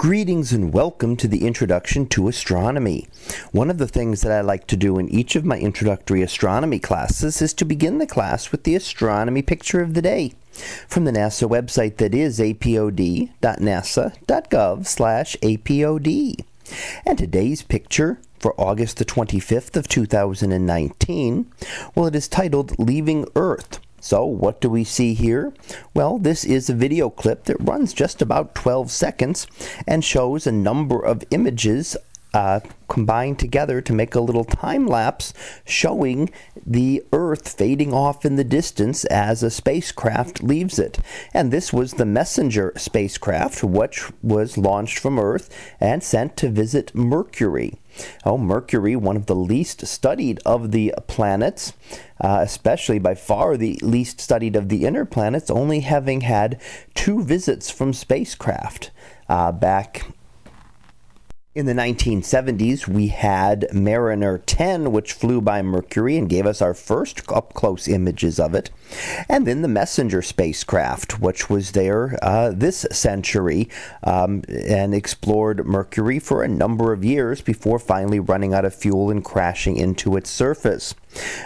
Greetings and welcome to the Introduction to Astronomy. One of the things that I like to do in each of my introductory astronomy classes is to begin the class with the astronomy picture of the day from the NASA website that is apod.nasa.gov/apod. And today's picture for August the 25th of 2019, well it is titled Leaving Earth. So, what do we see here? Well, this is a video clip that runs just about 12 seconds and shows a number of images uh, combined together to make a little time lapse showing the Earth fading off in the distance as a spacecraft leaves it. And this was the Messenger spacecraft, which was launched from Earth and sent to visit Mercury. Oh, Mercury, one of the least studied of the planets, uh, especially by far the least studied of the inner planets, only having had two visits from spacecraft uh, back in the 1970s, we had Mariner 10, which flew by Mercury and gave us our first up close images of it. And then the Messenger spacecraft, which was there uh, this century um, and explored Mercury for a number of years before finally running out of fuel and crashing into its surface.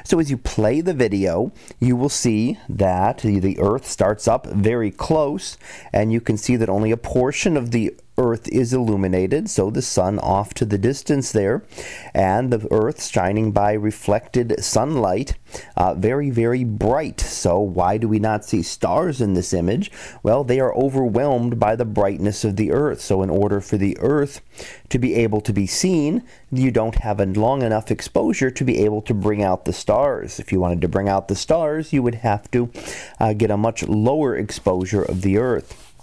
So as you play the video, you will see that the Earth starts up very close, and you can see that only a portion of the Earth is illuminated, so the sun off to the distance there, and the Earth shining by reflected sunlight, uh, very, very bright. So, why do we not see stars in this image? Well, they are overwhelmed by the brightness of the Earth. So, in order for the Earth to be able to be seen, you don't have a long enough exposure to be able to bring out the stars. If you wanted to bring out the stars, you would have to uh, get a much lower exposure of the Earth.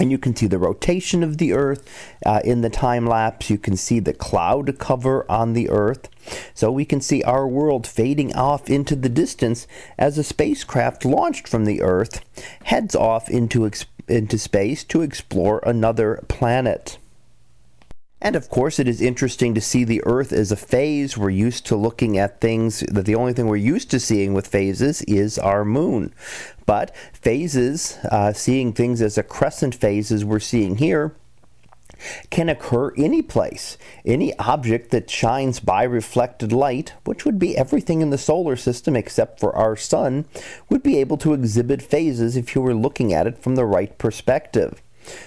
And you can see the rotation of the Earth uh, in the time lapse. You can see the cloud cover on the Earth. So we can see our world fading off into the distance as a spacecraft launched from the Earth heads off into, into space to explore another planet. And of course, it is interesting to see the Earth as a phase. We're used to looking at things that the only thing we're used to seeing with phases is our moon. But phases, uh, seeing things as a crescent phase as we're seeing here, can occur any place. Any object that shines by reflected light, which would be everything in the solar system except for our sun, would be able to exhibit phases if you were looking at it from the right perspective.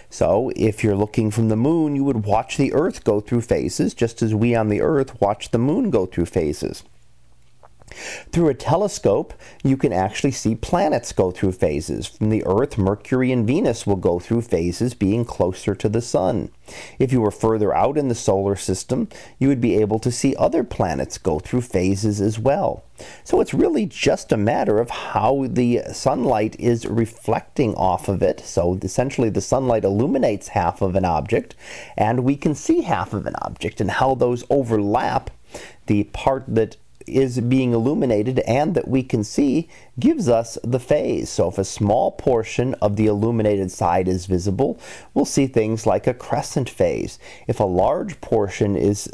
So, if you're looking from the moon, you would watch the Earth go through phases, just as we on the Earth watch the moon go through phases. Through a telescope, you can actually see planets go through phases. From the Earth, Mercury and Venus will go through phases, being closer to the Sun. If you were further out in the solar system, you would be able to see other planets go through phases as well. So it's really just a matter of how the sunlight is reflecting off of it. So essentially, the sunlight illuminates half of an object, and we can see half of an object, and how those overlap the part that is being illuminated and that we can see gives us the phase. So if a small portion of the illuminated side is visible, we'll see things like a crescent phase. If a large portion is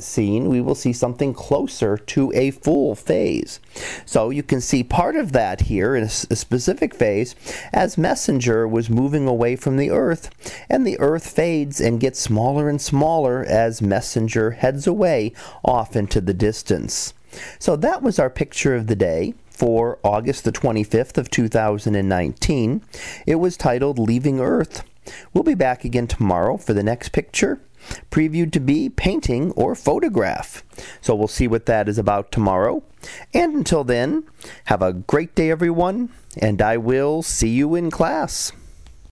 seen, we will see something closer to a full phase. So you can see part of that here in a, specific phase as Messenger was moving away from the Earth, and the Earth fades and gets smaller and smaller as Messenger heads away off into the distance. So that was our picture of the day for August the 25th of 2019. It was titled Leaving Earth. We'll be back again tomorrow for the next picture, previewed to be painting or photograph. So we'll see what that is about tomorrow. And until then, have a great day everyone, and I will see you in class.